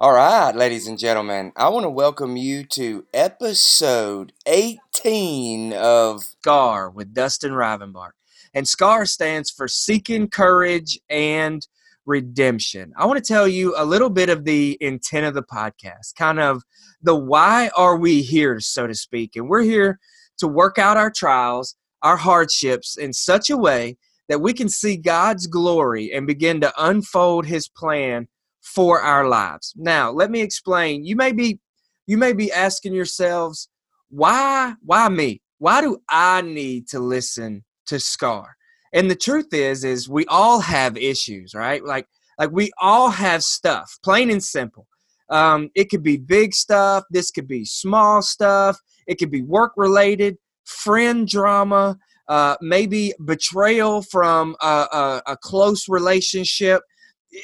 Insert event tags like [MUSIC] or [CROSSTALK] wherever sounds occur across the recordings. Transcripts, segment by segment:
All right, ladies and gentlemen, I want to welcome you to episode 18 of SCAR with Dustin Rivenbark. And SCAR stands for Seeking Courage and Redemption. I want to tell you a little bit of the intent of the podcast, kind of the why are we here, so to speak. And we're here to work out our trials, our hardships in such a way that we can see God's glory and begin to unfold his plan for our lives. Now, let me explain. You may be you may be asking yourselves, why why me? Why do I need to listen to Scar? And the truth is is we all have issues, right? Like like we all have stuff, plain and simple. Um, it could be big stuff, this could be small stuff, it could be work related, friend drama, uh, maybe betrayal from a, a, a close relationship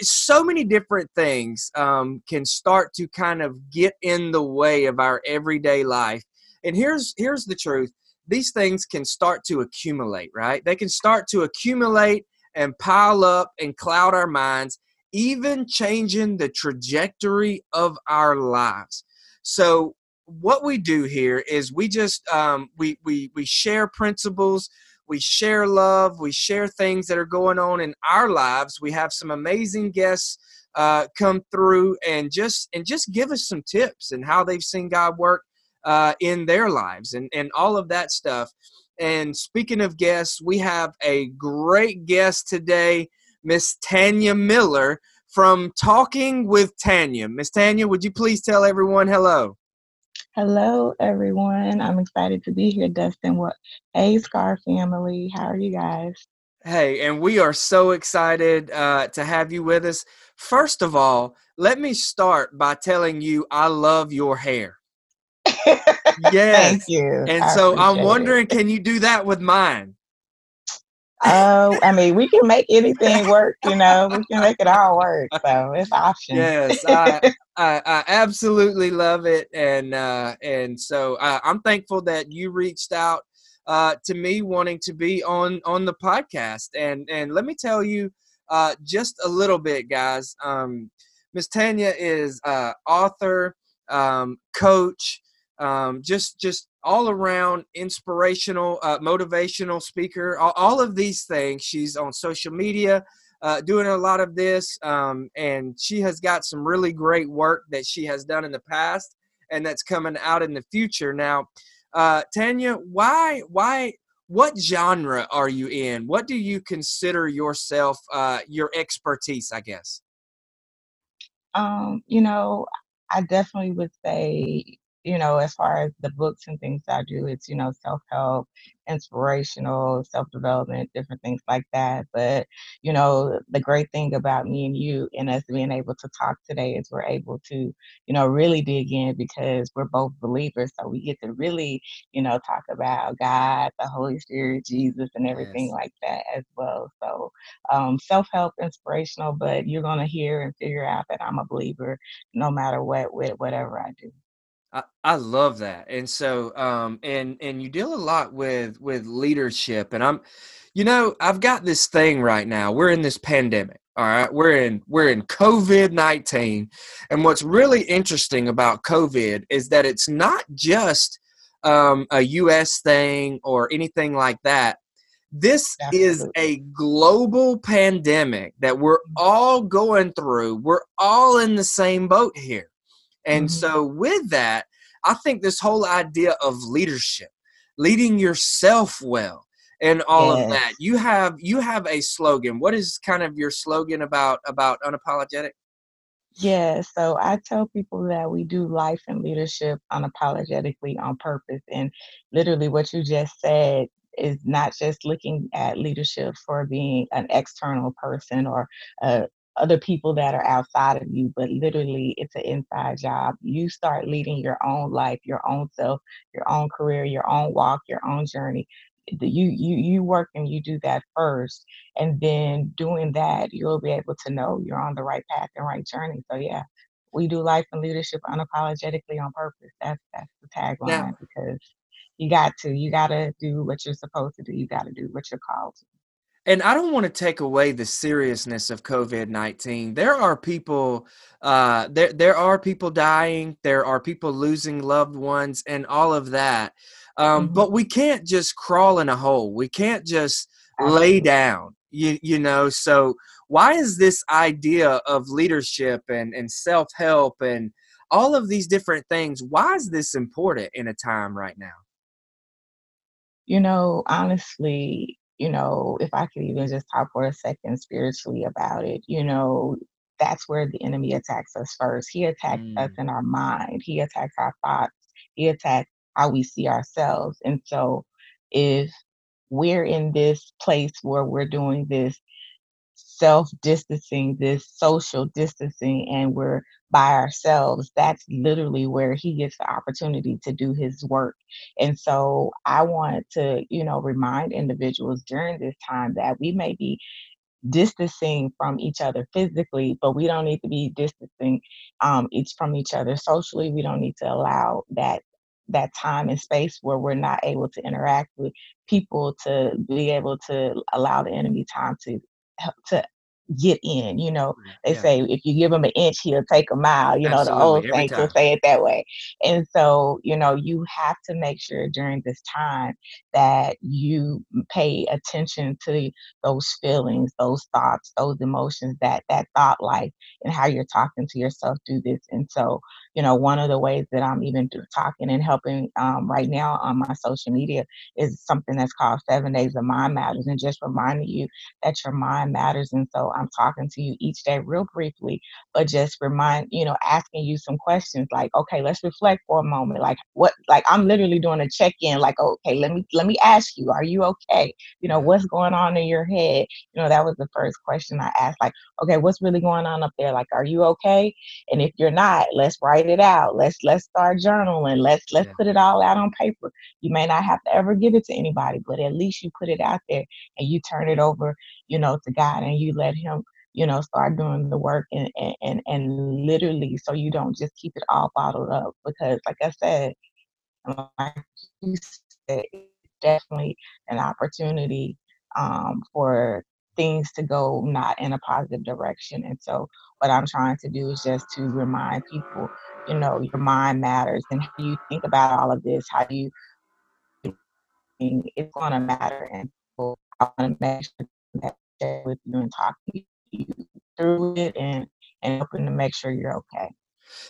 so many different things um, can start to kind of get in the way of our everyday life. And here's here's the truth these things can start to accumulate right? They can start to accumulate and pile up and cloud our minds even changing the trajectory of our lives. So what we do here is we just um, we we we share principles we share love, we share things that are going on in our lives. We have some amazing guests uh, come through and just and just give us some tips and how they've seen God work uh, in their lives and and all of that stuff. And speaking of guests, we have a great guest today, Miss Tanya Miller from Talking with Tanya. Miss Tanya, would you please tell everyone hello? Hello, everyone. I'm excited to be here, Dustin. What? Hey, Scar family. How are you guys? Hey, and we are so excited uh, to have you with us. First of all, let me start by telling you I love your hair. [LAUGHS] yes. Thank you. And I so I'm wondering, it. can you do that with mine? Oh, I mean, we can make anything [LAUGHS] work. You know, we can make it all work. So it's option. Yes, [LAUGHS] I, I, I absolutely love it, and uh, and so uh, I'm thankful that you reached out uh, to me wanting to be on on the podcast. And and let me tell you uh, just a little bit, guys. Um, Miss Tanya is uh, author, um, coach, um, just just all around inspirational, uh, motivational speaker. All, all, of these things. She's on social media. Uh, doing a lot of this, um, and she has got some really great work that she has done in the past, and that's coming out in the future. Now, uh, Tanya, why, why, what genre are you in? What do you consider yourself, uh, your expertise? I guess. Um, you know, I definitely would say you know, as far as the books and things I do, it's, you know, self help, inspirational, self development, different things like that. But, you know, the great thing about me and you and us being able to talk today is we're able to, you know, really dig in because we're both believers. So we get to really, you know, talk about God, the Holy Spirit, Jesus, and everything yes. like that as well. So um, self help, inspirational, but you're going to hear and figure out that I'm a believer no matter what, with whatever I do. I, I love that. And so um and and you deal a lot with with leadership and I'm you know, I've got this thing right now. We're in this pandemic. All right. We're in we're in COVID-19. And what's really interesting about COVID is that it's not just um, a US thing or anything like that. This Absolutely. is a global pandemic that we're mm-hmm. all going through. We're all in the same boat here. And mm-hmm. so, with that, I think this whole idea of leadership, leading yourself well, and all yes. of that. You have you have a slogan. What is kind of your slogan about about unapologetic? Yeah, so I tell people that we do life and leadership unapologetically on purpose. And literally, what you just said is not just looking at leadership for being an external person or a, other people that are outside of you, but literally it's an inside job. You start leading your own life, your own self, your own career, your own walk, your own journey. You you you work and you do that first, and then doing that, you'll be able to know you're on the right path and right journey. So yeah, we do life and leadership unapologetically on purpose. That's that's the tagline yeah. because you got to you got to do what you're supposed to do. You got to do what you're called to. And I don't want to take away the seriousness of COVID nineteen. There are people, uh, there there are people dying. There are people losing loved ones, and all of that. Um, mm-hmm. But we can't just crawl in a hole. We can't just lay down. You you know. So why is this idea of leadership and and self help and all of these different things? Why is this important in a time right now? You know, honestly, you know, if I could even just talk for a second spiritually about it, you know, that's where the enemy attacks us first. He attacks mm. us in our mind, he attacks our thoughts, he attacks how we see ourselves. And so if we're in this place where we're doing this self distancing, this social distancing, and we're by ourselves, that's literally where he gets the opportunity to do his work. And so I want to, you know, remind individuals during this time that we may be distancing from each other physically, but we don't need to be distancing um, each from each other socially. We don't need to allow that that time and space where we're not able to interact with people to be able to allow the enemy time to to get in. You know, they yeah. say if you give him an inch, he'll take a mile. You Absolutely. know, the old saints will say it that way. And so, you know, you have to make sure during this time that you pay attention to those feelings, those thoughts, those emotions, that that thought life, and how you're talking to yourself through this. And so, you know, one of the ways that I'm even talking and helping um, right now on my social media is something that's called Seven Days of Mind Matters, and just reminding you that your mind matters. And so I'm talking to you each day real briefly, but just remind, you know, asking you some questions like, okay, let's reflect for a moment. Like what like I'm literally doing a check-in, like, okay, let me let me ask you, are you okay? You know, what's going on in your head? You know, that was the first question I asked, like, okay, what's really going on up there? Like, are you okay? And if you're not, let's write it out. Let's let's start journaling. Let's let's yeah. put it all out on paper. You may not have to ever give it to anybody, but at least you put it out there and you turn it over, you know, to God and you let him you know, start doing the work and, and, and, literally so you don't just keep it all bottled up. Because like I said, like you said, definitely an opportunity um, for things to go not in a positive direction. And so what I'm trying to do is just to remind people, you know, your mind matters and how you think about all of this, how do you it's gonna matter. And I wanna make sure that with you and talk to you through it and and helping to make sure you're okay.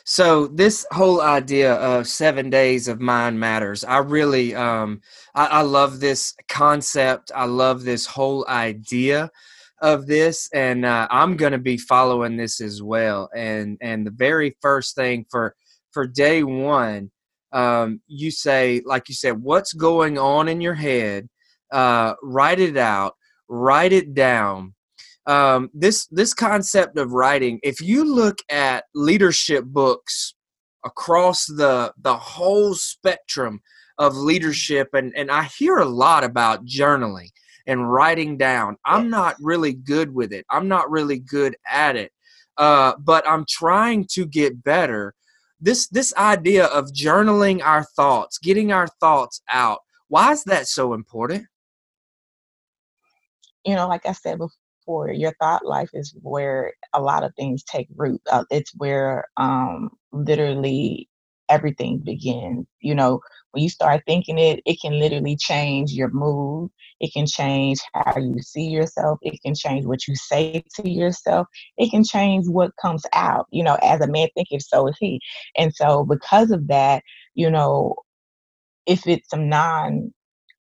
So this whole idea of seven days of mind matters. I really, um, I, I love this concept. I love this whole idea of this, and uh, I'm going to be following this as well. And and the very first thing for for day one, um, you say, like you said, what's going on in your head? Uh, write it out. Write it down. Um, this this concept of writing if you look at leadership books across the the whole spectrum of leadership and and I hear a lot about journaling and writing down I'm not really good with it. I'm not really good at it. Uh, but I'm trying to get better. This this idea of journaling our thoughts getting our thoughts out why is that so important you know like I said before your thought life is where a lot of things take root. Uh, it's where um, literally everything begins. You know, when you start thinking it, it can literally change your mood. It can change how you see yourself. It can change what you say to yourself. It can change what comes out. You know, as a man thinketh, so is he. And so, because of that, you know, if it's some non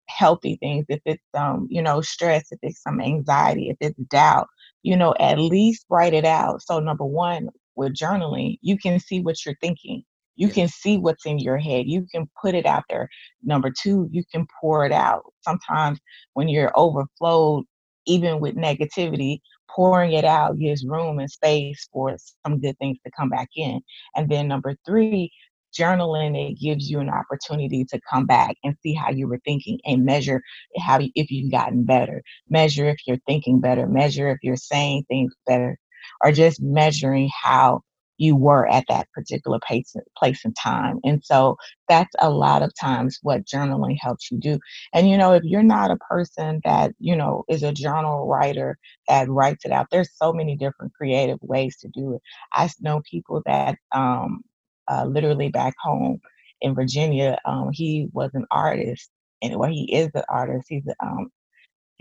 healthy things, if it's um, you know, stress, if it's some anxiety, if it's doubt, you know, at least write it out. So number one, with journaling, you can see what you're thinking. You yeah. can see what's in your head. You can put it out there. Number two, you can pour it out. Sometimes when you're overflowed, even with negativity, pouring it out gives room and space for some good things to come back in. And then number three, journaling it gives you an opportunity to come back and see how you were thinking and measure how you, if you've gotten better measure if you're thinking better measure if you're saying things better or just measuring how you were at that particular place, place and time. And so that's a lot of times what journaling helps you do. And you know, if you're not a person that, you know, is a journal writer that writes it out, there's so many different creative ways to do it. I know people that um, uh, literally back home in Virginia, um, he was an artist, and well, he is an artist. He's um,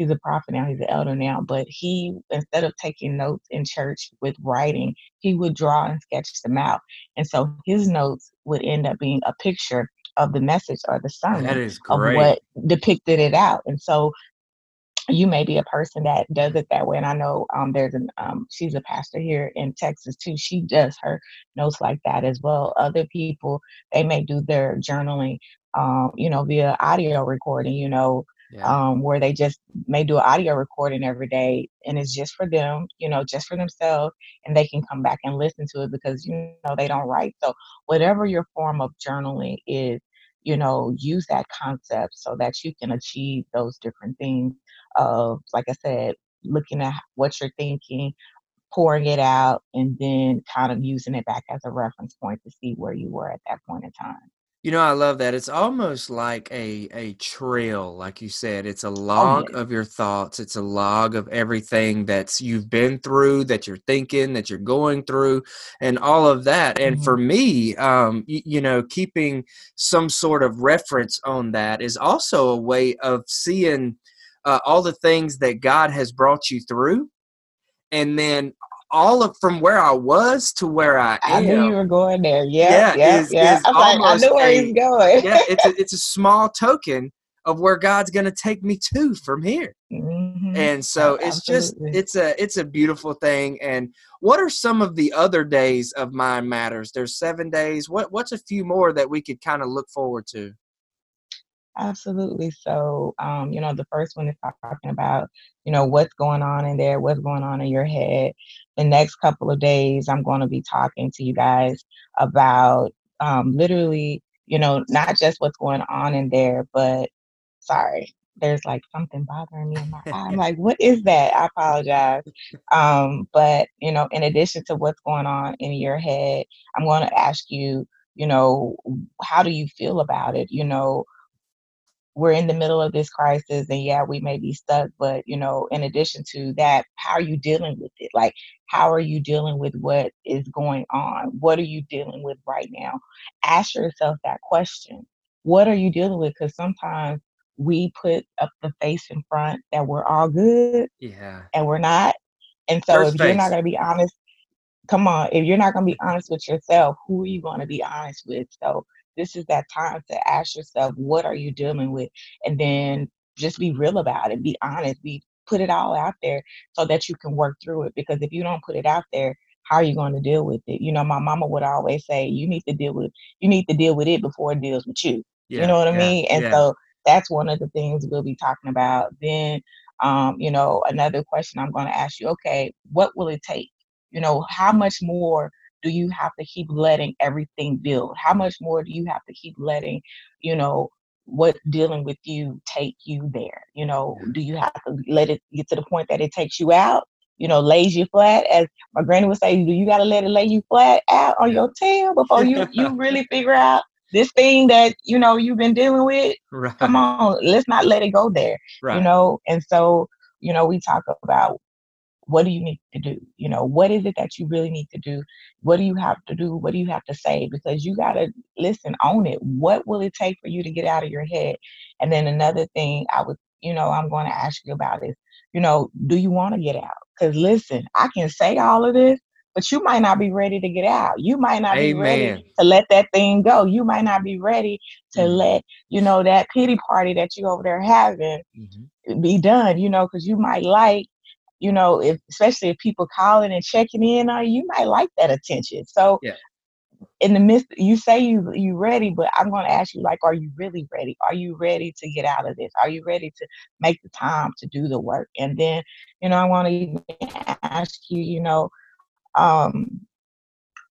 he's a prophet now, he's an elder now, but he, instead of taking notes in church with writing, he would draw and sketch them out. And so his notes would end up being a picture of the message or the sermon of what depicted it out. And so you may be a person that does it that way. And I know um, there's an um, she's a pastor here in Texas too. She does her notes like that as well. Other people they may do their journaling, um, you know, via audio recording. You know, yeah. um, where they just may do an audio recording every day and it's just for them, you know, just for themselves, and they can come back and listen to it because, you know, they don't write. So, whatever your form of journaling is, you know, use that concept so that you can achieve those different things of, like I said, looking at what you're thinking, pouring it out, and then kind of using it back as a reference point to see where you were at that point in time. You know, I love that. It's almost like a a trail, like you said. It's a oh, log yeah. of your thoughts. It's a log of everything that's you've been through, that you're thinking, that you're going through, and all of that. And mm-hmm. for me, um, you, you know, keeping some sort of reference on that is also a way of seeing uh, all the things that God has brought you through, and then all of from where I was to where I am. I knew you were going there. Yeah, yeah, yeah. Is, yeah. Is I, like, I knew where a, he's going. yeah, [LAUGHS] it's a, it's a small token of where God's going to take me to from here. Mm-hmm. And so it's Absolutely. just it's a it's a beautiful thing. And what are some of the other days of Mind Matters? There's seven days. What what's a few more that we could kind of look forward to? Absolutely. So, um, you know, the first one is talking about, you know, what's going on in there, what's going on in your head. The next couple of days, I'm going to be talking to you guys about um, literally, you know, not just what's going on in there, but sorry, there's like something bothering me in my eye. I'm like, what is that? I apologize. Um, but, you know, in addition to what's going on in your head, I'm going to ask you, you know, how do you feel about it? You know, we're in the middle of this crisis and yeah we may be stuck but you know in addition to that how are you dealing with it? Like how are you dealing with what is going on? What are you dealing with right now? Ask yourself that question. What are you dealing with? Because sometimes we put up the face in front that we're all good yeah. and we're not. And so First if face. you're not going to be honest come on if you're not going to be honest with yourself who are you going to be honest with? So this is that time to ask yourself, what are you dealing with? And then just be real about it, be honest, be put it all out there so that you can work through it. Because if you don't put it out there, how are you going to deal with it? You know, my mama would always say, you need to deal with you need to deal with it before it deals with you. Yeah, you know what I mean? And yeah. so that's one of the things we'll be talking about. Then um, you know, another question I'm going to ask you, okay, what will it take? You know, how much more do you have to keep letting everything build? How much more do you have to keep letting, you know, what dealing with you take you there? You know, do you have to let it get to the point that it takes you out? You know, lays you flat, as my granny would say. Do you got to let it lay you flat out on your tail before you you [LAUGHS] really figure out this thing that you know you've been dealing with? Right. Come on, let's not let it go there. Right. You know, and so you know we talk about what do you need to do? You know, what is it that you really need to do? What do you have to do? What do you have to say? Because you got to listen, own it. What will it take for you to get out of your head? And then another thing I would, you know, I'm going to ask you about is, you know, do you want to get out? Because listen, I can say all of this, but you might not be ready to get out. You might not Amen. be ready to let that thing go. You might not be ready to mm-hmm. let, you know, that pity party that you over there having mm-hmm. be done, you know, because you might like you know, if especially if people calling and checking in on you, you might like that attention. So yeah. in the midst you say you you ready, but I'm gonna ask you like, are you really ready? Are you ready to get out of this? Are you ready to make the time to do the work? And then, you know, I wanna ask you, you know, um,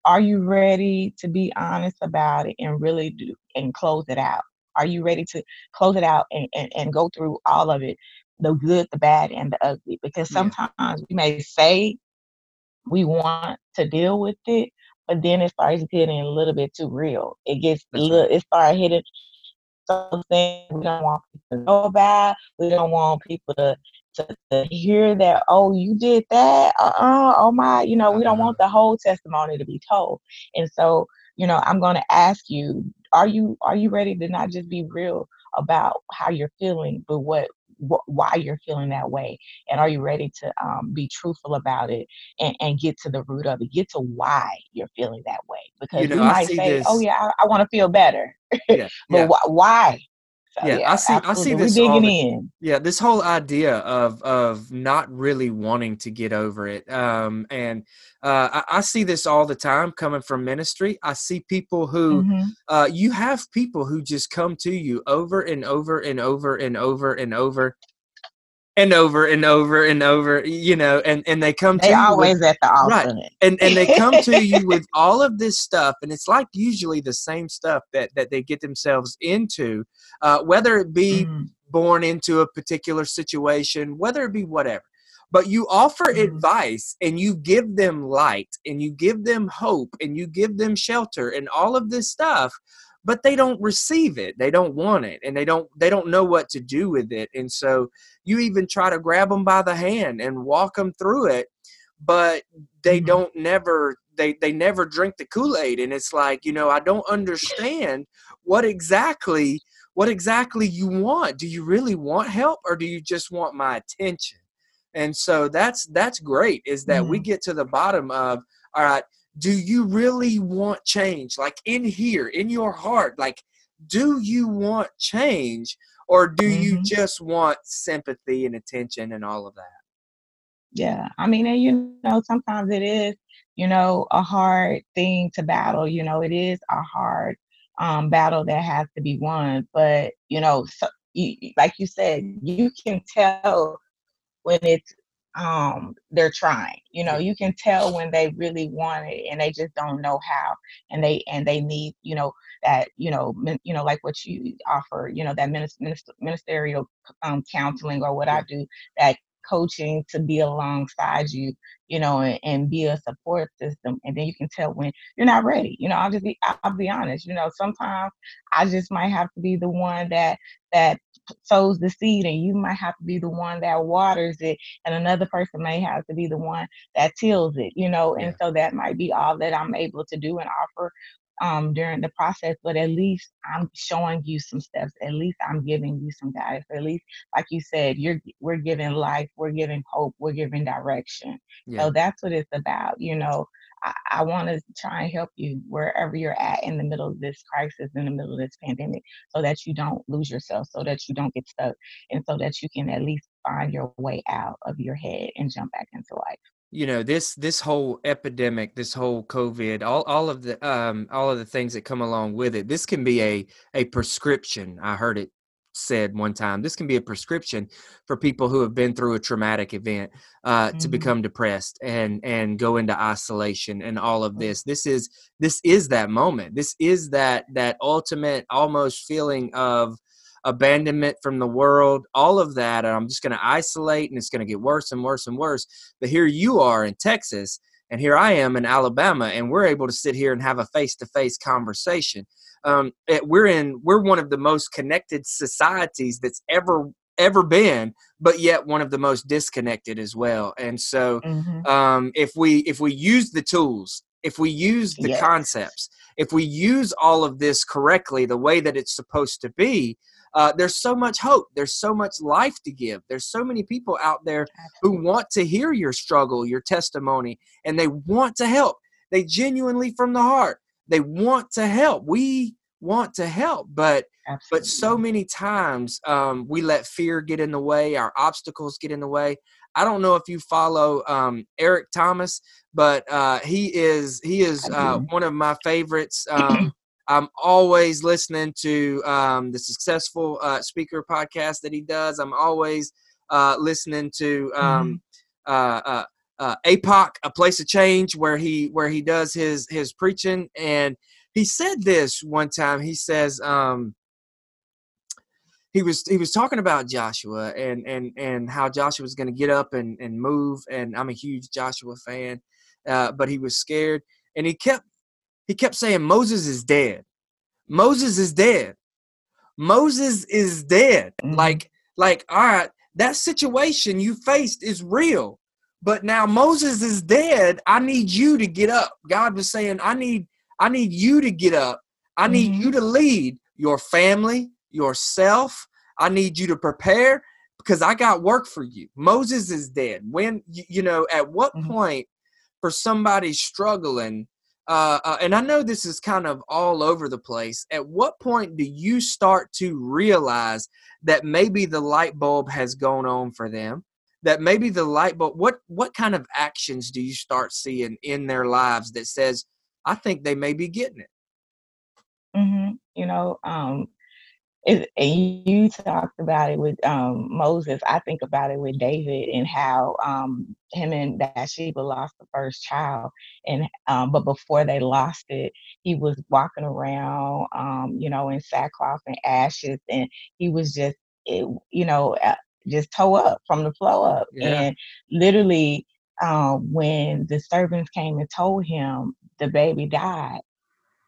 are you ready to be honest about it and really do and close it out? Are you ready to close it out and, and, and go through all of it the good, the bad, and the ugly. Because sometimes yeah. we may say we want to deal with it, but then it starts getting a little bit too real. It gets a little, it starts hitting some things we don't want people to know about. We don't want people to to, to hear that, oh, you did that. Uh-uh, oh my, you know, we don't Uh-huh. want the whole testimony to be told. And so, you know, I'm gonna ask you, are you are you ready to not just be real about how you're feeling, but what wh- why you're feeling that way and are you ready to um, be truthful about it and, and get to the root of it get to why you're feeling that way? Because You know, I might say oh yeah i, I want to feel better. Yeah, [LAUGHS] but yeah, wh- why so yeah. yeah I see. I see absolutely we're this digging the in Yeah, this whole idea of of not really wanting to get over it, um, and uh, I, I see this all the time coming from ministry. I see people who hmm uh, you have people who just come to you over and over and over and over and over and over and over and over, you know, and and they come to they you with always at the right, and and they come to you [LAUGHS] with all of this stuff, and it's like usually the same stuff that that they get themselves into, uh, whether it be mm. born into a particular situation, whether it be whatever. But you offer mm advice and you give them light and you give them hope and you give them shelter and all of this stuff, but they don't receive it. They don't want it and they don't they don't know what to do with it. And so you even try to grab them by the hand and walk them through it, but they mm don't never they they never drink the Kool-Aid and it's like, you know, I don't understand what exactly what exactly you want. Do you really want help or do you just want my attention? And so that's that's great is that we mm get to the bottom of all right, do you really want change? Like in here, in your heart, like do you want change or do you hmm just want sympathy and attention and all of that? Yeah, I mean, and you know, sometimes it is, you know, a hard thing to battle. You know, it is a hard um, battle that has to be won. But you know, so, you, you- like you said, you can tell when it's um they're trying. You know, you can tell when they really want it and they just don't know how, and they and they need, you know, that you know, min, you know, like what you offer, you know, that minister, ministerial um, counseling or what I do, that coaching to be alongside you, you know, and, and be a support system. And then you can tell when you're not ready. You know, I'll just be I'll be honest, you know, sometimes I just might have to be the one that that sows the seed and you might have to be the one that waters it and another person may have to be the one that tills it, you know, Yeah. and so that might be all that I'm able to do and offer um, during the process, but at least I'm showing you some steps. At least I'm giving you some guidance. At least, like you said, you're we're giving life, we're giving hope, we're giving direction. Yeah. So that's what it's about. You know, I, I want to try and help you wherever you're at in the middle of this crisis, in the middle of this pandemic, so that you don't lose yourself, so that you don't get stuck, and so that you can at least find your way out of your head and jump back into life. You know this this whole epidemic this whole covid all all of the um all of the things that come along with it this can be a a prescription. I heard it said one time this can be a prescription for people who have been through a traumatic event uh to hmm become depressed and and go into isolation and all of this. This is this is that moment. This is that that ultimate almost feeling of abandonment from the world all of that and i'm just going to isolate and it's going to get worse and worse and worse but here you are in Texas, and here I am in Alabama, and we're able to sit here and have a face-to-face conversation. Um, it- we're in we're one of the most connected societies that's ever ever been, but yet one of the most disconnected as well. And so, hmm um, if we if we use the tools, if we use the Yes, concepts, if we use all of this correctly, the way that it's supposed to be, uh, there's so much hope. There's so much life to give. There's so many people out there who want to hear your struggle, your testimony, and they want to help. They genuinely from the heart. They want to help. We want to help, but but so many times um, we let fear get in the way. Our obstacles get in the way. I don't know if you follow um, Eric Thomas, but uh, he is he is uh, one of my favorites. Um, I'm always listening to um, the Successful uh, Speaker podcast that he does. I'm always uh, listening to um, uh, uh, uh, APOC, a place of change, where he where he does his his preaching. And he said this one time. He says um, he was he was talking about Joshua and and and how Joshua was going to get up and and move. And I'm a huge Joshua fan, uh, but he was scared, and he kept he kept saying Moses is dead. Moses is dead. Moses is dead. Mhm. Like, like, all right, that situation you faced is real. But now Moses is dead. I need you to get up. God was saying, I need, I need you to get up. I need Mhm. you to lead your family, yourself. I need you to prepare because I got work for you. Moses is dead. When you, know, at what Mhm. point for somebody struggling, uh, uh, and I know this is kind of all over the place. At what point do you start to realize that maybe the light bulb has gone on for them? That maybe the light bulb. What what kind of actions do you start seeing in their lives that says, "I think they may be getting it"? hmm You know, um, and you talked about it with um, Moses. I think about it with David and how um, him and Bathsheba lost the first child, and um, but before they lost it, he was walking around, um, you know, in sackcloth and ashes, and he was just, it, you know, just toe up from the flow up, Yeah. and literally, um, when the servants came and told him the baby died,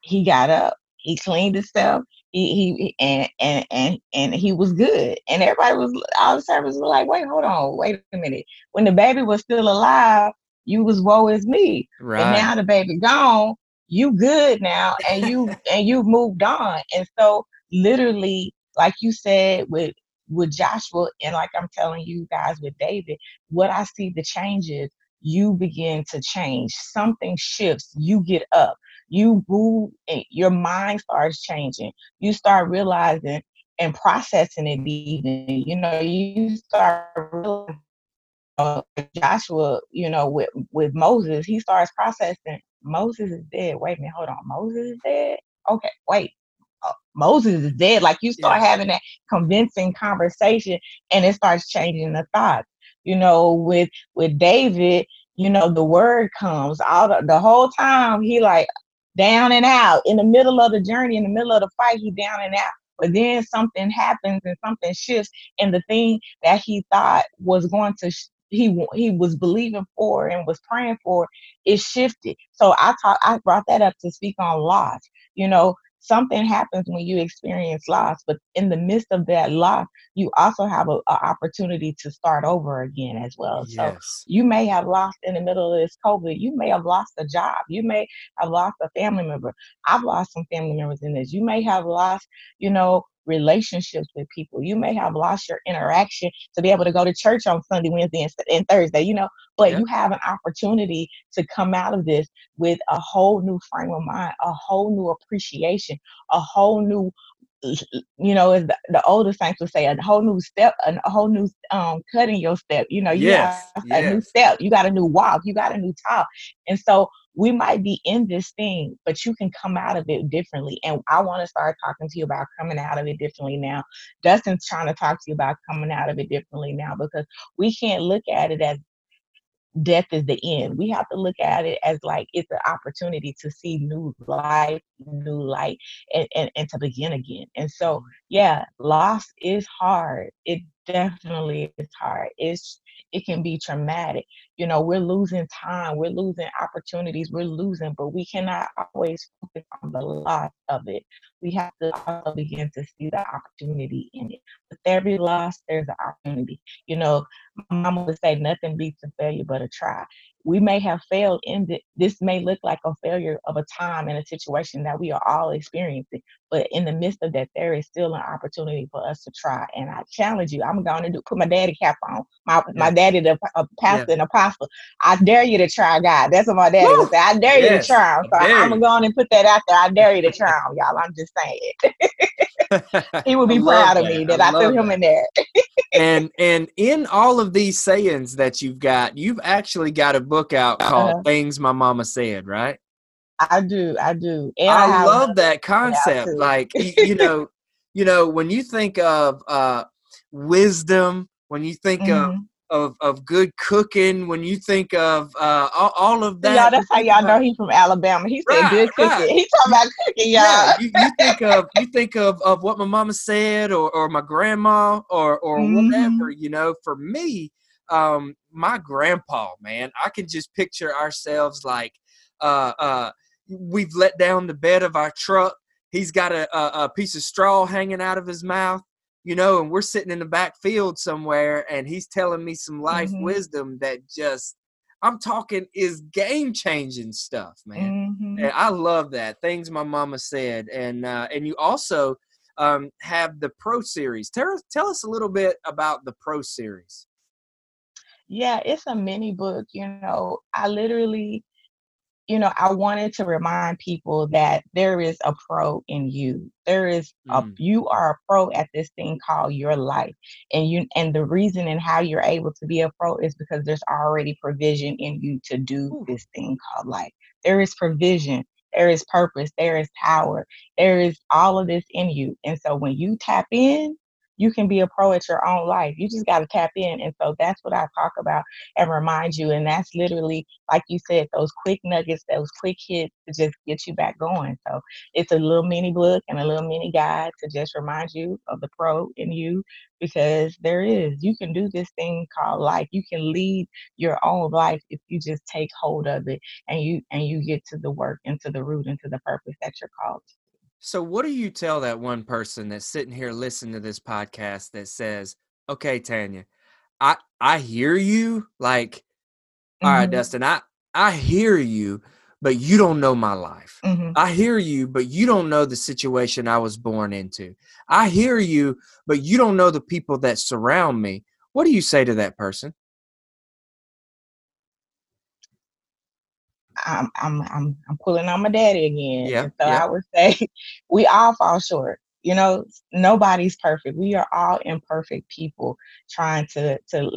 he got up, he cleaned himself, he he and and and and he was good. And everybody was all the servants were like, wait, hold on, wait a minute. When the baby was still alive, you was woe is me. Right. now the baby gone, you good now and you and you moved on. And so literally, like you said with with Joshua, and like I'm telling you guys with David, what I see the changes, you begin to change. Something shifts, you get up you move and your mind starts changing. You start realizing and processing it even you know you start realizing uh, joshua you know with with moses he starts processing moses is dead. Wait a minute hold on moses is dead? Okay wait uh, moses is dead. Like you start Yeah. having that convincing conversation and it starts changing the thoughts. You know with with david you know the word comes all the, the whole time he like down and out in the middle of the journey, in the middle of the fight, he down and out. But then something happens and something shifts, and the thing that he thought was going to sh- he he was believing for and was praying for, it shifted. So I thought I brought that up to speak on loss. You know, something happens when you experience loss, but in the midst of that loss, you also have a, a opportunity to start over again as well. So you may have lost in the middle of this COVID. You may have lost a job. You may have lost a family member. I've lost some family members in this. You may have lost, you know, relationships with people. You may have lost your interaction to be able to go to church on Sunday, Wednesday, and, Thursday, you know, but Yeah. you have an opportunity to come out of this with a whole new frame of mind, a whole new appreciation, a whole new you know, as the, the older saints would say, a whole new step, a, whole new um cutting your step. You know, you Yes. have a new step, you got a new walk, you got a new talk. And so we might be in this thing, but you can come out of it differently. And I want to start talking to you about coming out of it differently now. Dustin's trying to talk to you about coming out of it differently now because we can't look at it as death is the end. We have to look at it as like it's an opportunity to see new life, new light, and, and, and to begin again. And so, yeah, loss is hard. It definitely is hard. It's it can be traumatic. You know, we're losing time, we're losing opportunities, we're losing, but we cannot always focus on the loss of it. We have to also begin to see the opportunity in it. With every loss, there's an opportunity. You know, my mama would say nothing beats a failure but a try. We may have failed in the, this may look like a failure of a time and a situation that we are all experiencing, but in the midst of that, there is still an opportunity for us to try. And I challenge you. I'm going to do put my daddy cap on. My my daddy, the a pastor and apostle. I dare you to try God. That's what my daddy Woo! would say. I dare you to try him. So I'm gonna go on and put that out there. I dare you to try him, y'all. I'm just saying. [LAUGHS] he would be proud of me that. that I I, threw him that. in there. and and in all of these sayings that you've got, you've actually got a book out called Uh-huh. "Things My Mama Said," right? I do, I do, and I, I love that another one out concept. Like [LAUGHS] you, know, you know, when you think of uh, wisdom, when you think of, Mhm. of of good cooking, when you think of uh, all, all of that, y'all, that's how y'all know he's from Alabama. He said Right, good cooking. right. He talking about cooking, y'all. yeah, you, you think of you think of, of what my mama said or, or my grandma or or Mhm. whatever, you know. For me, um, my grandpa, man, I can just picture ourselves like uh uh we've let down the bed of our truck. He's got a, a, a piece of straw hanging out of his mouth, you know, and we're sitting in the back field somewhere, and he's telling me some life Mhm. wisdom that just I'm talking is game changing stuff, man. Mhm. And I love that things my mama said, and uh, and you also um, have the Pro Series. Tell tell us a little bit about the Pro Series. Yeah, it's a mini book, you know. I literally, you know, I wanted to remind people that there is a pro in you. There is a Mm. you are a pro at this thing called your life. And you and the reason and how you're able to be a pro is because there's already provision in you to do this thing called life. There is provision, there is purpose, there is power, there is all of this in you. And so when you tap in, you can be a pro at your own life. You just got to tap in. And so that's what I talk about and remind you. And that's literally, like you said, those quick nuggets, those quick hits to just get you back going. So it's a little mini book and a little mini guide to just remind you of the pro in you because there is. You can do this thing called life. You can lead your own life if you just take hold of it and you and you get to the work and to the root and to the purpose that you're called to. So, what do you tell that one person that's sitting here listening to this podcast that says, "Okay, Tanya, I I hear you. Like, all right, Mhm, Dustin, I I hear you, but you don't know my life. mhm. I hear you, but you don't know the situation I was born into. I hear you, but you don't know the people that surround me. What do you say to that person? I'm I'm I'm I'm pulling on my daddy again. Yeah, so yeah. I would [LAUGHS] say we all fall short. You know, nobody's perfect. We are all imperfect people trying to to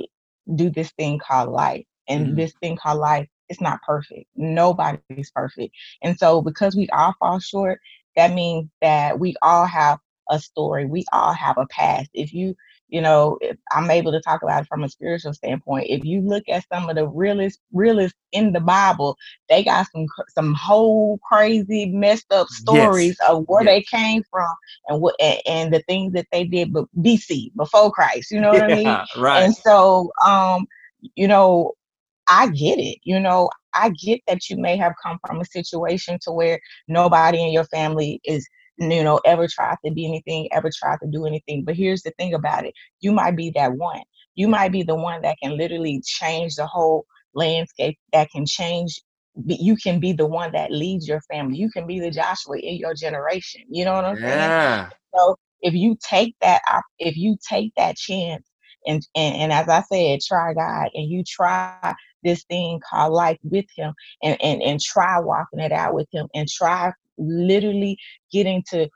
do this thing called life. And Mhm. this thing called life is not perfect. Nobody's perfect. And so because we all fall short, that means that we all have a story. We all have a past. If you you know, if I'm able to talk about it from a spiritual standpoint. If you look at some of the realest, realest in the Bible, they got some some whole crazy messed up Yes. stories of where Yes. they came from and what and, and the things that they did but BC before Christ. You know what I mean? [LAUGHS] Right. And so um, you know, I get it. You know, I get that you may have come from a situation to where nobody in your family is, you know, ever tried to be anything, ever tried to do anything. But here's the thing about it you might be that one. You might be the one that can literally change the whole landscape, that can change. You can be the one that leads your family. You can be the Joshua in your generation. You know what I'm saying? So if you take that if you take that chance and, and and as I said, try God and you try this thing called life with him and, and and try walking it out with him and try literally getting to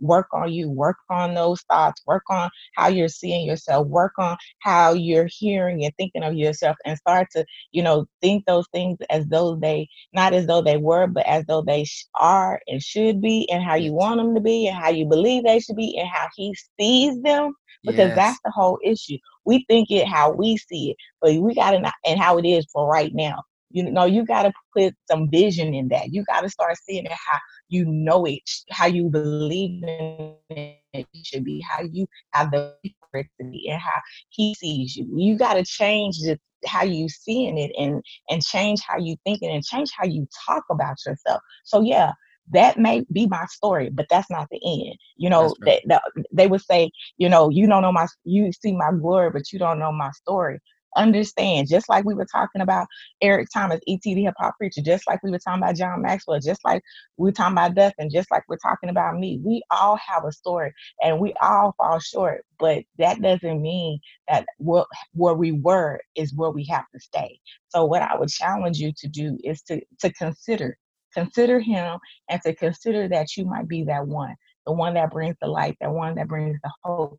work on you, work on those thoughts, work on how you're seeing yourself, work on how you're hearing and thinking of yourself, and start to, you know, think those things as though they, not as though they were, but as though they are and should be, and how you want them to be, and how you believe they should be, and how He sees them, because Yes. that's the whole issue. We think it how we see it, but we got to, and how it is for right now. You know, you got to put some vision in that. You got to start seeing it how you know it, how you believe in it should be, how you have the faith for it to be, and how he sees you. You got to change the, how you seeing it, and and change how you thinking, and change how you talk about yourself. So yeah, that may be my story, but that's not the end. You know, right. that that- they would say, you know, you don't know my, you see my glory, but you don't know my story. Understand, just like we were talking about Eric Thomas, ET the hip hop preacher, just like we were talking about John Maxwell, just like we were talking about Dustin, just like we're talking about me. We all have a story and we all fall short, but that doesn't mean that what where we were is where we have to stay. So what I would challenge you to do is to to consider consider him and to consider that you might be that one, the one that brings the light, that one that brings the hope,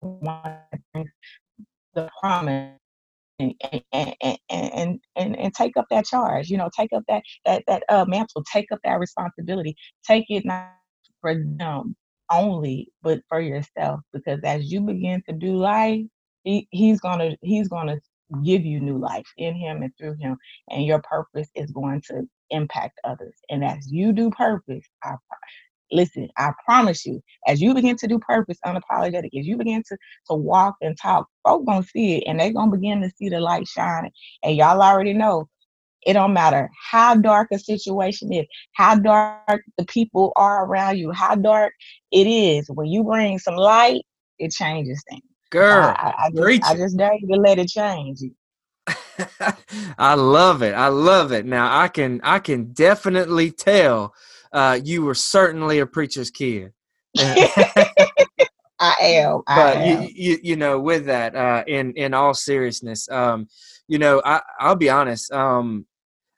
one that brings the promise and and and and and, take up that charge. You know, take up that that that uh, mantle. Take up that responsibility. Take it not for them only, but for yourself. Because as you begin to do life, he, he's gonna he's gonna give you new life in him and through him, and your purpose is going to impact others. And as you do purpose, I listen, I promise you, as you begin to do purpose unapologetic, as you begin to to walk and talk, folk gonna see it and they gonna begin to see the light shining. And y'all already know It don't matter how dark a situation is, how dark the people are around you, how dark it is. When you bring some light, it changes things. Girl, I, I, I, just, I just dare you to let it change you. [LAUGHS] I love it. I love it. Now I can I can definitely tell uh, you were certainly a preacher's kid. [LAUGHS] [LAUGHS] I am. I but am. You, you you know with that uh, in in all seriousness, um, you know I I'll be honest. Um,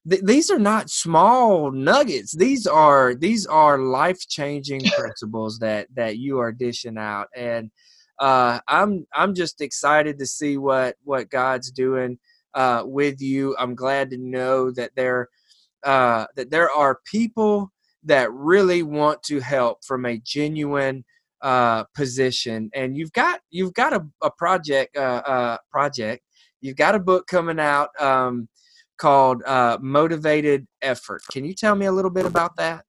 th- these are not small nuggets. These are these are life changing [LAUGHS] principles that that you are dishing out, and uh, I'm I'm just excited to see what what God's doing uh, with you. I'm glad to know that there uh, that there are people that really want to help from a genuine uh, position, and you've got you've got a, a project uh, uh, project. You've got a book coming out um, called uh, Motivated Effort. Can you tell me a little bit about that?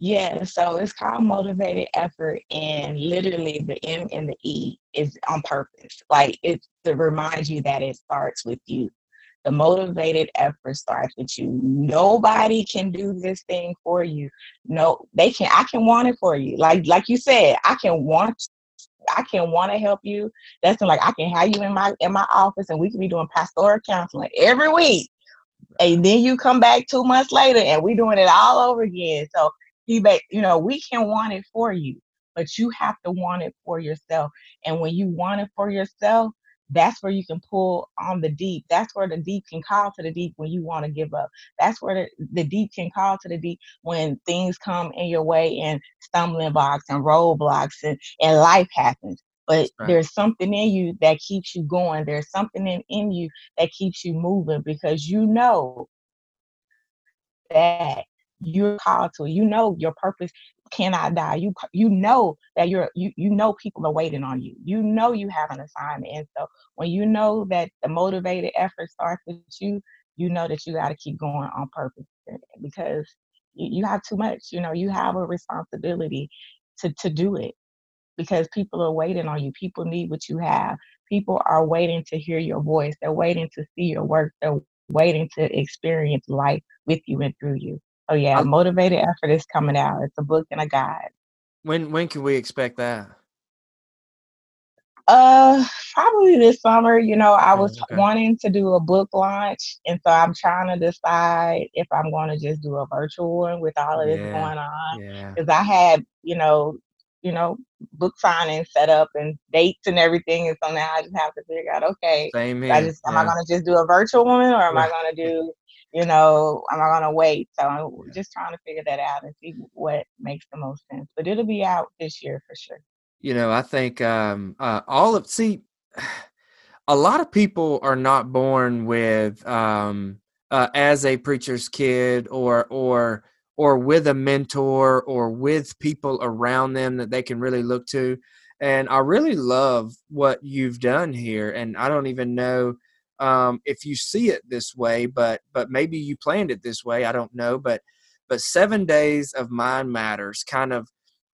Yeah, so it's called motivated effort, and literally the M and the E is on purpose. Like it's to remind you that it starts with you. The motivated effort starts with you. Nobody can do this thing for you. No, they can. I can want it for you. Like like you said, I can want. I can want to help you. That's like I can have you in my in my office, and we can be doing pastoral counseling every week. And then you come back two months later, and we're doing it all over again. So he, you know, we can want it for you, but you have to want it for yourself. And when you want it for yourself, that's where you can pull on the deep. That's where the deep can call to the deep when you want to give up. That's where the, the deep can call to the deep when things come in your way and stumbling blocks and roadblocks and, and life happens. But right. there's something in you that keeps you going. There's something in, in you that keeps you moving because you know that you're called to. You know your purpose cannot die. You you know that you're you you know people are waiting on you. You know you have an assignment. And so when you know that the motivated effort starts with you, you know that you got to keep going on purpose because you, you have too much. You know, you have a responsibility to to do it because people are waiting on you. People need what you have. People are waiting to hear your voice. They're waiting to see your work. They're waiting to experience life with you and through you. Oh yeah, I, motivated effort is coming out. It's a book and a guide. When when can we expect that? Uh, probably this summer. You know, I was okay. wanting to do a book launch, and so I'm trying to decide if I'm going to just do a virtual one with all of this yeah. going on. Because yeah. I had, you know, you know, book signing set up and dates and everything, and so now I just have to figure out, okay, Same here. I just yeah. am I going to just do a virtual one, or am I [LAUGHS] going to do you know, am I gonna wait? So I'm just trying to figure that out and see what makes the most sense. But it'll be out this year for sure. You know, I think um, uh, all of see, [SIGHS] a lot of people are not born with um, uh, as a preacher's kid or or or with a mentor or with people around them that they can really look to. And I really love what you've done here. And I don't even know um, if you see it this way, but but maybe you planned it this way. I don't know, but but seven days of mind matters, kind of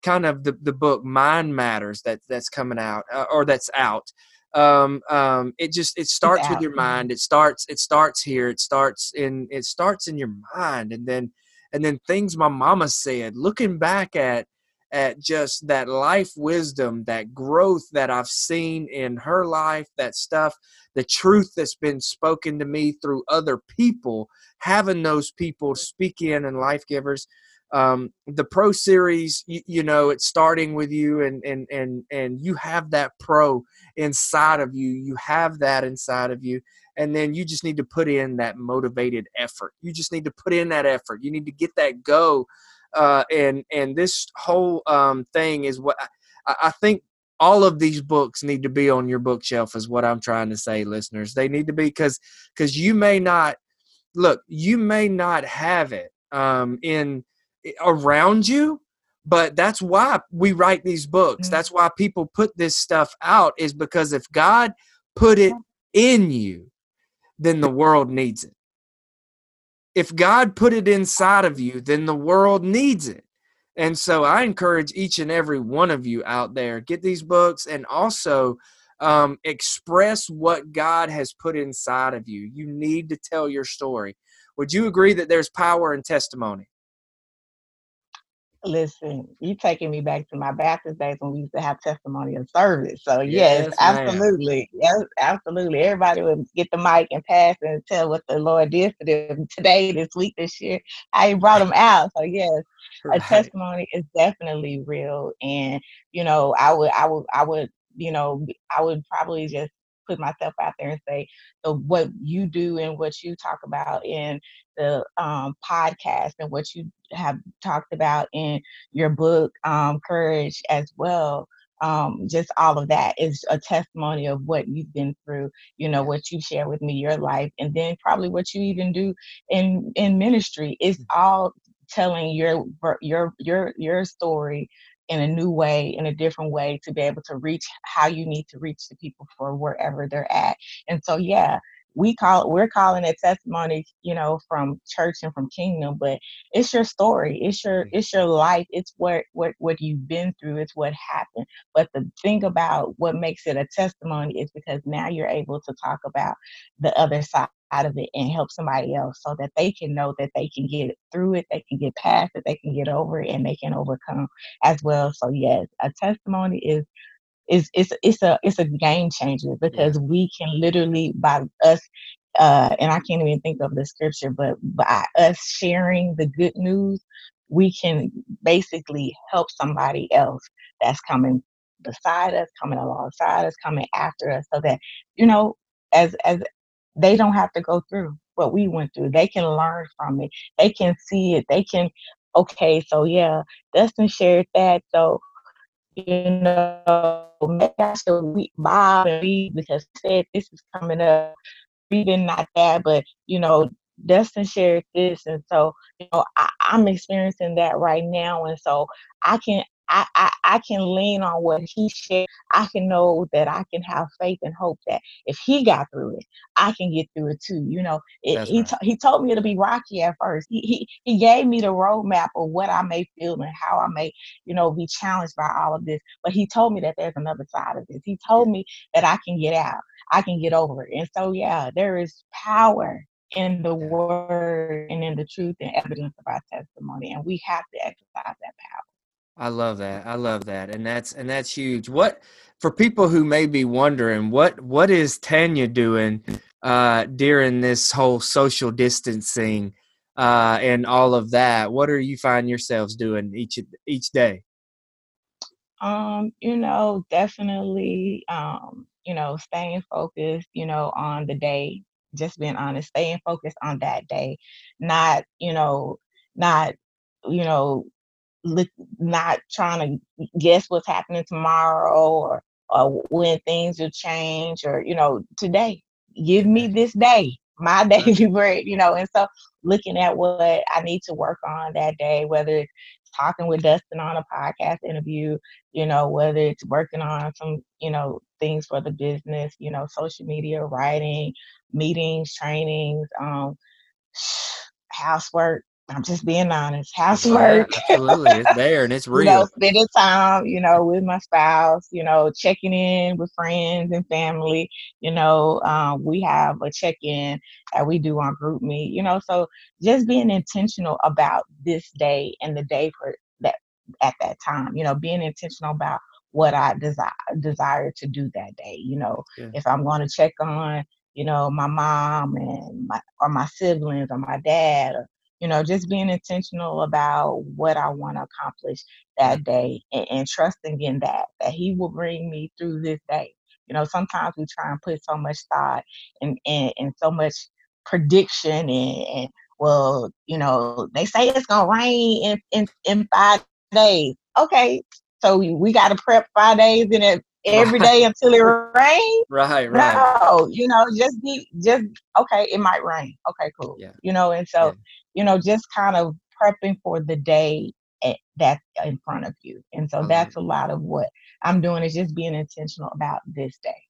kind of the, the book mind matters that that's coming out uh, or that's out um, um, it just it starts with your mind it starts it starts here it starts in it starts in your mind and then and then things my mama said looking back at at just that life wisdom, that growth that I've seen in her life, that stuff, the truth that's been spoken to me through other people, having those people speak in and life givers. Um, the pro series, you, you, know, it's starting with you and, and, and, and you have that pro inside of you. You have that inside of you. And then you just need to put in that motivated effort. You just need to put in that effort. You need to get that go uh, and and this whole um, thing is what I, I think all of these books need to be on your bookshelf is what i'm trying to say listeners. They need to be because because you may not look you may not have it um in around you but that's why we write these books. Mm-hmm. that's why people put this stuff out is because if god put it in you then the world needs it if God put it inside of you, then the world needs it. And so I encourage each and every one of you out there get these books and also um, express what God has put inside of you. You need to tell your story. Would you agree that there's power in testimony? Listen, you taking me back to my Baptist days when we used to have testimony testimonial service. So yes, yes absolutely. Yes, absolutely. Everybody would get the mic and pass and tell what the Lord did for them [LAUGHS] today, this week, this year, I brought them out. So yes, right. a testimony is definitely real. And, you know, I would I would I would, you know, I would probably just put myself out there and say, so what you do and what you talk about in the um, podcast and what you have talked about in your book, um, Courage, as well. Um, just all of that is a testimony of what you've been through, you know, what you share with me, your life, and then probably what you even do in in ministry is mm. all telling your your your your story in a new way, in a different way to be able to reach how you need to reach the people for wherever they're at. And so, yeah, we call we're calling it testimony, you know, from church and from kingdom, but it's your story, it's your mm. it's your life, it's what what what you've been through, it's what happened. But the thing about what makes it a testimony is because now you're able to talk about the other side out of it and help somebody else so that they can know that they can get through it, they can get past it, they can get over it, and they can overcome as well. So yes, a testimony is is it's it's a it's a game changer because yeah. we can literally by us uh and I can't even think of the scripture, but by us sharing the good news, we can basically help somebody else that's coming beside us, coming alongside us, coming after us, so that you know, as as they don't have to go through what we went through. They can learn from it. They can see it. They can, okay, so yeah, Dustin shared that. So, you know, maybe I should read Bob and read because said this is coming up. Reading not that, but you know, Dustin shared this, and so you know I, am experiencing that right now, and so I can I, I, I can lean on what he shared. I can know that I can have faith and hope that if he got through it, I can get through it too. You know, it, he, right. t- he told me it'll be rocky at first. He, he, he gave me the roadmap of what I may feel and how I may, you know, be challenged by all of this. But he told me that there's another side of this. He told me that I can get out, I can get over it. And so, yeah, there is power in the word and in the truth and evidence of our testimony. And we have to exercise that power. I love that. I love that. And that's and that's huge. What for people who may be wondering, what what is Tanya doing uh during this whole social distancing uh and all of that? What are you find yourselves doing each each day? Um, you know, definitely um, you know, staying focused, you know, on the day, just being honest, staying focused on that day, not, you know, not you know not trying to guess what's happening tomorrow or, or when things will change or you know today give me this day my [LAUGHS] daily bread you know and so looking at what i need to work on that day whether it's talking with dustin on a podcast interview you know whether it's working on some you know things for the business you know social media writing meetings trainings um [SIGHS] housework I'm just being honest. Housework. Yeah, absolutely. It's [LAUGHS] there and it's real. you know, spending time, you know, with my spouse, you know, checking in with friends and family. You know, um, we have a check in that we do on GroupMe, you know, so just being intentional about this day and the day for that at that time, you know, being intentional about what I desire desire to do that day. You know, yeah. if I'm going to check on, you know, my mom and my or my siblings or my dad or you know just being intentional about what i want to accomplish that mm-hmm. day and, and, trusting in that that he will bring me through this day you know sometimes we try and put so much thought and and, and so much prediction and, and, well you know they say it's gonna rain in in, in five days okay so we, we got to prep five days in it every day until it rains. Right, right. No, you know, just be just okay, it might rain. Okay, cool. Yeah. You know, and so. You know, just kind of prepping for the day eh, that's in front of you. And so mm-hmm. that's a lot of what I'm doing is just being intentional about this day.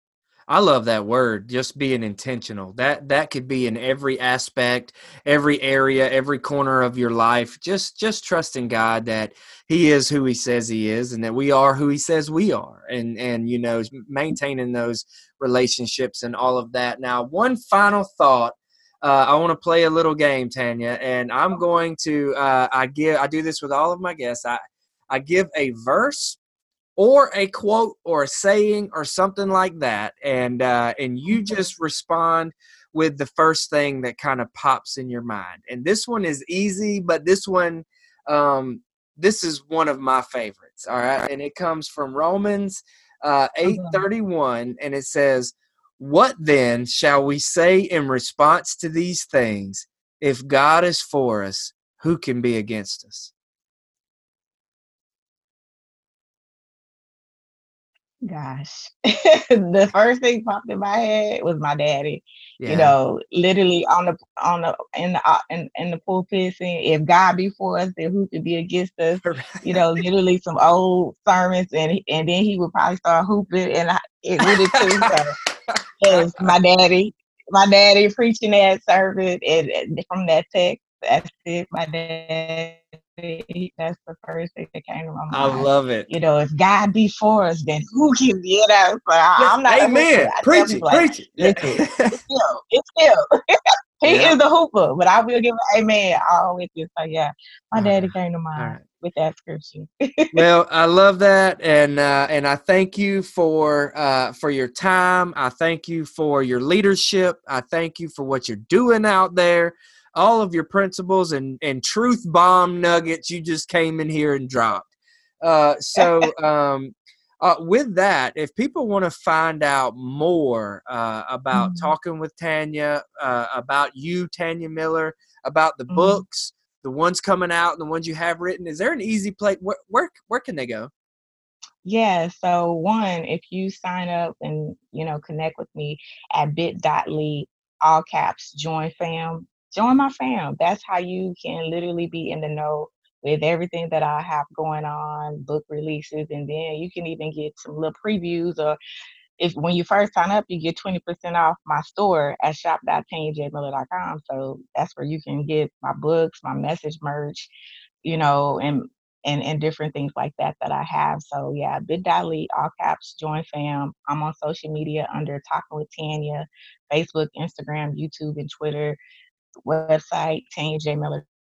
I love that word, just being intentional. That that could be in every aspect, every area, every corner of your life. Just just trusting God that he is who he says he is and that we are who he says we are. And and you know, maintaining those relationships and all of that. Now, one final thought uh, I want to play a little game, Tanya, and I'm going to. Uh, I give. I do this with all of my guests. I I give a verse or a quote or a saying or something like that and uh, and you just respond with the first thing that kind of pops in your mind and this one is easy but this one um, this is one of my favorites all right and it comes from romans uh, 831 and it says what then shall we say in response to these things if god is for us who can be against us Gosh, [LAUGHS] the first thing popped in my head was my daddy. Yeah. You know, literally on the on the in the uh, in, in the pulpit saying, "If God be for us, then who could be against us?" [LAUGHS] you know, literally some old sermons, and and then he would probably start hooping, and I, it really too. So, [LAUGHS] my daddy, my daddy preaching that service, and, and from that text, that's it. My dad that's the first thing that came to my mind. I love it. You know, if God be for us, then who can be it us? So I, am not. Amen. Preach it. Like, preach it. It's still. It's still. [LAUGHS] he yeah. is the hooper, but I will give an amen all with you. So yeah, my daddy came to mind. Right. With that scripture. well, [LAUGHS] I love that, and uh, and I thank you for uh, for your time. I thank you for your leadership. I thank you for what you're doing out there all of your principles and, and truth bomb nuggets you just came in here and dropped. Uh, so, [LAUGHS] um, uh, with that, if people want to find out more uh, about mm-hmm. talking with Tanya, uh, about you, Tanya Miller, about the mm-hmm. books, the ones coming out and the ones you have written, is there an easy place? Where, where, where can they go? Yeah, so one, if you sign up and you know connect with me at bit.ly all caps join fam join my fam. That's how you can literally be in the know with everything that I have going on, book releases, and then you can even get some little previews or if when you first sign up, you get 20% off my store at shop.tanyajmiller.com. So that's where you can get my books, my message merch, you know, and and and different things like that that I have. So yeah, bit.ly, all caps, join fam. I'm on social media under Talking with Tanya, Facebook, Instagram, YouTube, and Twitter website, tanyajmiller.com.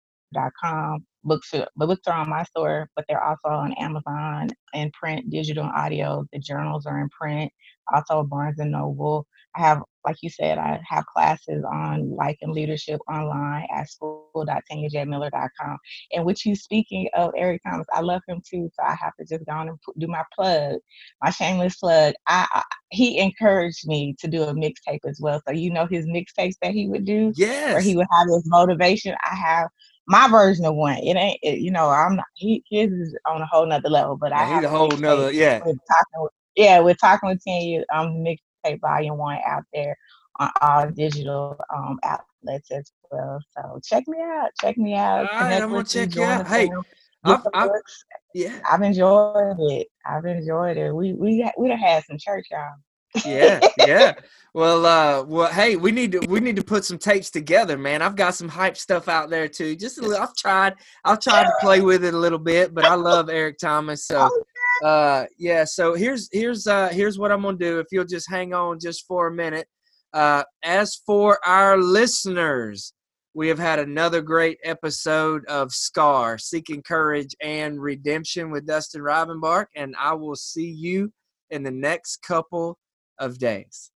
Books, are, books are on my store, but they're also on Amazon in print, digital, and audio. The journals are in print, also Barnes and Noble. I have, like you said, I have classes on life and leadership online at school.tanyajmiller.com. And with you speaking of Eric Thomas, I love him too, so I have to just go on and do my plug, my shameless plug. I, I he encouraged me to do a mixtape as well. So you know his mixtapes that he would do, yes, where he would have his motivation. I have my version of one. It ain't, it, you know, I'm not. He his is on a whole nother level, but yeah, I have a whole nother, yeah. With talking with, yeah, we're talking with Tanya. Um, mix Tape Volume One out there on all digital um, outlets as well. So check me out. Check me out. All right, I'm gonna check you out. Hey, I've, I've, yeah, I've enjoyed it. I've enjoyed it. We we we have had some church, y'all. Yeah, yeah. Well, uh, well, hey, we need to we need to put some tapes together, man. I've got some hype stuff out there too. Just a little, I've tried, I've tried to play with it a little bit, but I love Eric Thomas, so oh, uh, yeah. So here's here's uh, here's what I'm gonna do. If you'll just hang on just for a minute. Uh, as for our listeners, we have had another great episode of Scar, Seeking Courage and Redemption with Dustin Rivenbark, and I will see you in the next couple of days.